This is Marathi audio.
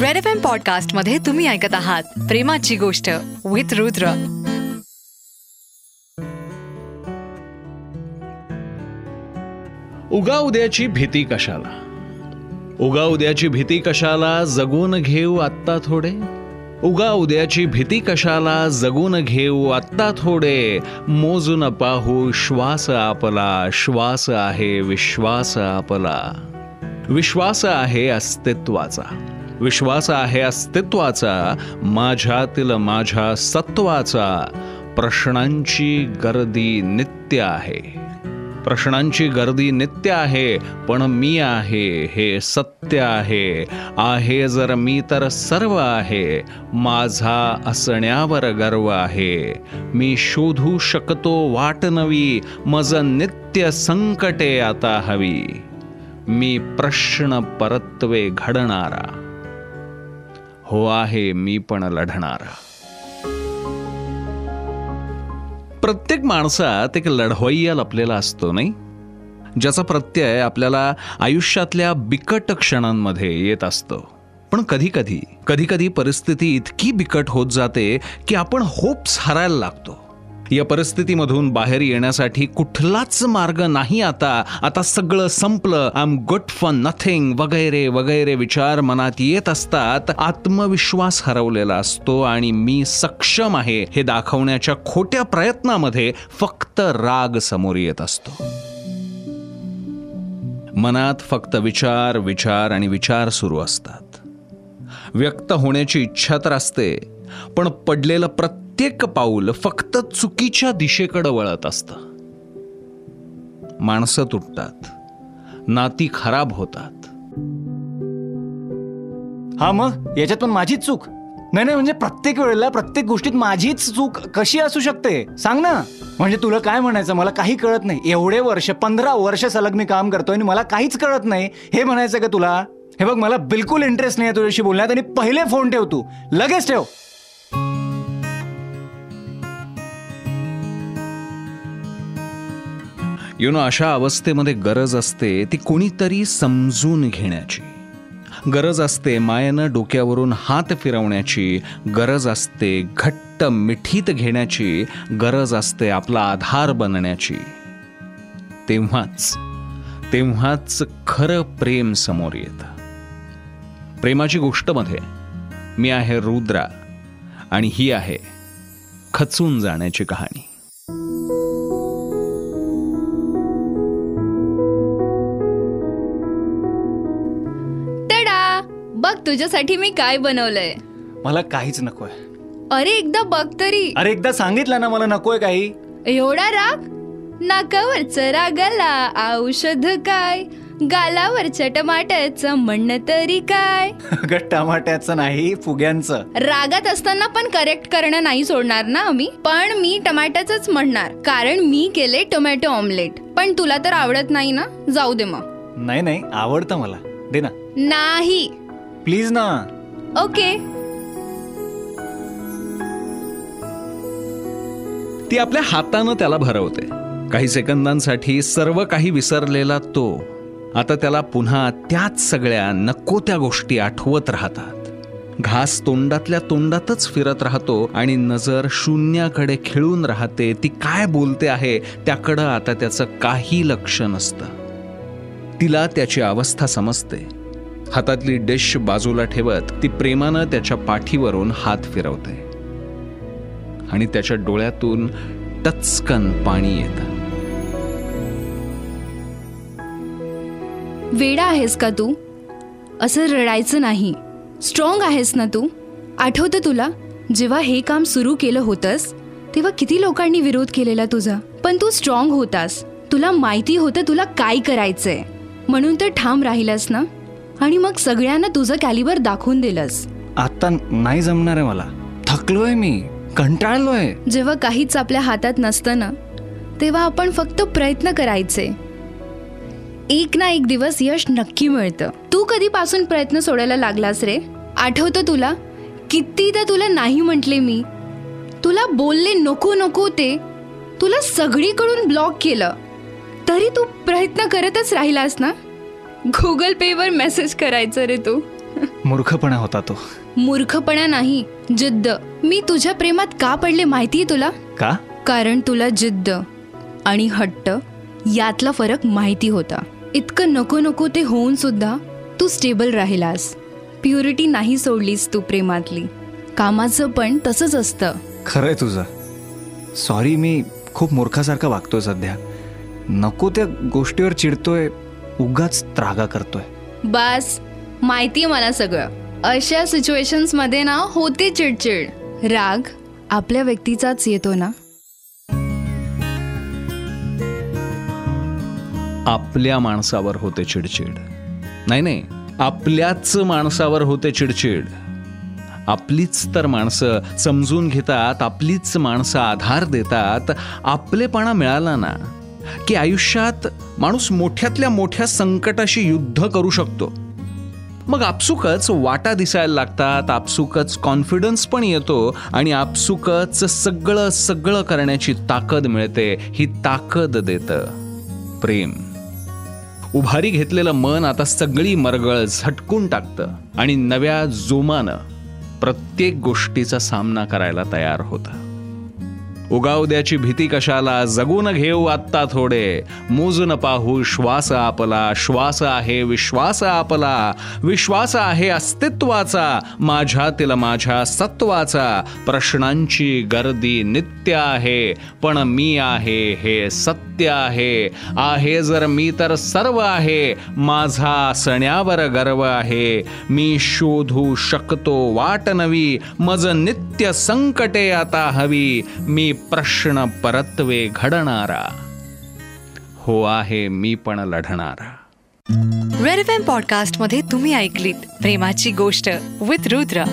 रेड एफ एम पॉडकास्टमध्ये तुम्ही ऐकत आहात प्रेमाची गोष्ट विथ रुद्र. उगा उद्याची भीती कशाला? उगा उद्याची भीती कशाला जगून घेऊ आत्ता थोडे? उगा उद्याची भीती कशाला जगून घेऊ आत्ता थोडे? मोजून पाहू श्वास आपला श्वास आहे विश्वास आपला. विश्वास आहे अस्तित्वाचा. विश्वास आहे अस्तित्वाचा माझ्यातील माझ्या सत्वाचा प्रश्नांची गर्दी नित्य आहे. प्रश्नांची गर्दी नित्य आहे पण मी आहे हे सत्य आहे. आहे जर मी तर सर्व आहे माझा असण्यावर गर्व आहे. मी शोधू शकतो वाट नवी मज नित्य संकटे आता हवी. मी प्रश्न परत्वे घडणारा. हो आहे मी पण लढणार. प्रत्येक माणसात एक लढवय्या लपलेला असतो नाही? ज्याचा प्रत्यय आपल्याला आयुष्यातल्या बिकट क्षणांमध्ये येत असतो. पण कधी कधी कधी कधी परिस्थिती इतकी बिकट होत जाते की आपण होप्स हरायला लागतो. या परिस्थितीमधून बाहेर येण्यासाठी कुठलाच मार्ग नाही आता. आता सगळं संपलं. I am good for nothing वगैरे वगैरे विचार मनात येत असतात. आत्मविश्वास हरवलेला असतो आणि मी सक्षम आहे. हे दाखवण्याच्या खोट्या प्रयत्नामध्ये फक्त राग समोर येत असतो. मनात फक्त विचार विचार आणि विचार सुरू असतात. व्यक्त होण्याची इच्छा तर असते पण पडलेलं प्रत्येक पाऊल फक्त चुकीच्या दिशेकडे वळत असतं. माणसं तुटतात नाती खराब होतात. हा मग याच्यात पण माझीच चूक. नाही नाही म्हणजे प्रत्येक वेळेला प्रत्येक गोष्टीत माझीच चूक कशी असू शकते? सांग ना. म्हणजे तुला काय म्हणायचं? मला काही कळत नाही. एवढे वर्ष पंधरा वर्ष सलग मी काम करतोय आणि मला काहीच कळत नाही. हे म्हणायचं का तुला? हे बघ मला बिलकुल इंटरेस्ट नाही तुझ्याशी बोलण्यात आणि पहिले फोन ठेव तू. लगेच ठेव. यु नो अशा अवस्थेमध्ये गरज असते ती कोणीतरी समजून घेण्याची. गरज असते मायेनं डोक्यावरून हात फिरवण्याची गरज असते घट्ट मिठीत घेण्याची गरज असते आपला आधार बनण्याची. तेव्हाच तेव्हाच खरं प्रेम समोर येतं. प्रेमाची गोष्टमध्ये मी आहे रुद्रा आणि ही आहे खचून जाण्याची कहाणी. तुझ्यासाठी मी काय बनवलंय? मला काहीच नकोय. अरे एकदा बघ तरी. अरे एकदा सांगितलं ना मला नकोय काही. एवढा राग? नाकावरच रागाला औषध काय? गालावरच्या टमाट्याचं म्हणणं तरी काय? अगं टमाट्याचं नाही फुग्यांचं. रागात असताना पण करेक्ट करणं नाही सोडणार ना आम्ही? पण मी टमाट्याच म्हणणार. कारण मी केले टोमॅटो ऑमलेट पण तुला तर आवडत नाही ना? जाऊ दे मग. नाही नाही आवडतं मला. दे ना. नाही. प्लीज ना. ओके. ती आपल्या हातानं त्याला भरवते. काही सेकंदांसाठी सर्व काही विसरलेला तो आता त्याला पुन्हा त्याच सगळ्या नको त्या गोष्टी आठवत राहतात. घास तोंडातल्या तोंडातच फिरत राहतो आणि नजर शून्याकडे खिळून राहते. ती काय बोलते आहे त्याकडं आता त्याचं काही लक्ष नसतं. तिला त्याची अवस्था समजते. हातातली डिश बाजूला ठेवत ती प्रेमानं त्याच्या पाठीवरून हात फिरवते. आणि त्याच्या डोळ्यातून टचकन पाणी येतं. वेडा आहेस का तू? असं रडायचं नाही. स्ट्रॉंग आहेस ना तू? आठवतं तुला? जेव्हा हे काम सुरू केलं होतंस तेव्हा किती लोकांनी विरोध केलेला तुझा? पण तू स्ट्रॉंग होतास. तुला माहिती होतं तुला काय करायचंय. म्हणून तर ठाम राहिलास ना? आणि मग सगळ्यांना तुझं कॅलिबर दाखवून दिलंस. आता नाही जमणार आहे मला. थकलोय मी. कंटाळलोय. जेव्हा काहीच आपल्या हातात नसतं ना तेव्हा आपण फक्त प्रयत्न करायचे. एक ना एक दिवस यश नक्की मिळतं. तू कधीपासून प्रयत्न सोडायला लागलास रे? आठवतं तुला? कितीदा तुला नाही म्हटले मी? तुला बोलले नको नको ते. तुला सगळीकडून ब्लॉक केलं. तरी तू प्रयत्न करतच राहिलास ना? गुगल पेवर मेसेज करायचं रे तू. मूर्खपणा होता तो. मूर्खपणा नाही जिद्द. मी तुझ्या प्रेमात का पडले माहितीये तुला? का? कारण तुला जिद्द आणि हट्ट यातला फरक माहिती होता. इतकं नको नको ते होऊन सुद्धा तू स्टेबल राहिलास. प्युरिटी नाही सोडलीस तू प्रेमातली. कामाचं पण तसंच असतं. खरंय तुझं. सॉरी मी खूप मूर्खासारखा वागतोय सध्या. नको त्या गोष्टीवर चिडतोय. उगाच त्रागा करतोय. बास माहितीये मला सगळं. अशा सिच्युएशन्समध्ये ना होते चिडचिड. राग आपल्या व्यक्तीचाच येतो ना? आपल्या माणसावर होते चिडचिड. नाही नाही आपल्याच माणसावर होते चिडचिड. आपलीच तर माणसं समजून घेतात आपलीच माणसं आधार देतात आपलेपणा मिळाला ना की आयुष्यात माणूस मोठ्यातल्या मोठ्या संकटाशी युद्ध करू शकतो. मग आपसुकच वाटा दिसायला लागतात आपसुकच कॉन्फिडन्स पण येतो आणि आपसुकच सगळं सगळं करण्याची ताकद मिळते. ही ताकद देतं प्रेम. उभारी घेतलेलं मन आता सगळी मरगळ झटकून टाकतं आणि नव्या जोमानं प्रत्येक गोष्टीचा सामना करायला तयार होतं. उगावद्याची भीती कशाला? जगून घेऊ आत्ता थोडे. मोजून पाहू श्वास आपला. श्वास आहे विश्वास आपला. विश्वास आहे अस्तित्वाचा. माझ्यातील माझ्या सत्वाचा. प्रश्नांची गर्दी नित्य आहे. पण मी आहे हे सत्य आहे. आहे जर मी तर सर्व आहे. माझा सण्यावर गर्व आहे. मी शोधू शकतो वाट नवी. मज नित्य संकटे आता हवी. मी प्रश्न परत्वे घडणारा. हो आहे मी पण लढणारा. रेड एम पॉडकास्टमध्ये तुम्ही ऐकलीत प्रेमाची गोष्ट विथ रुद्र.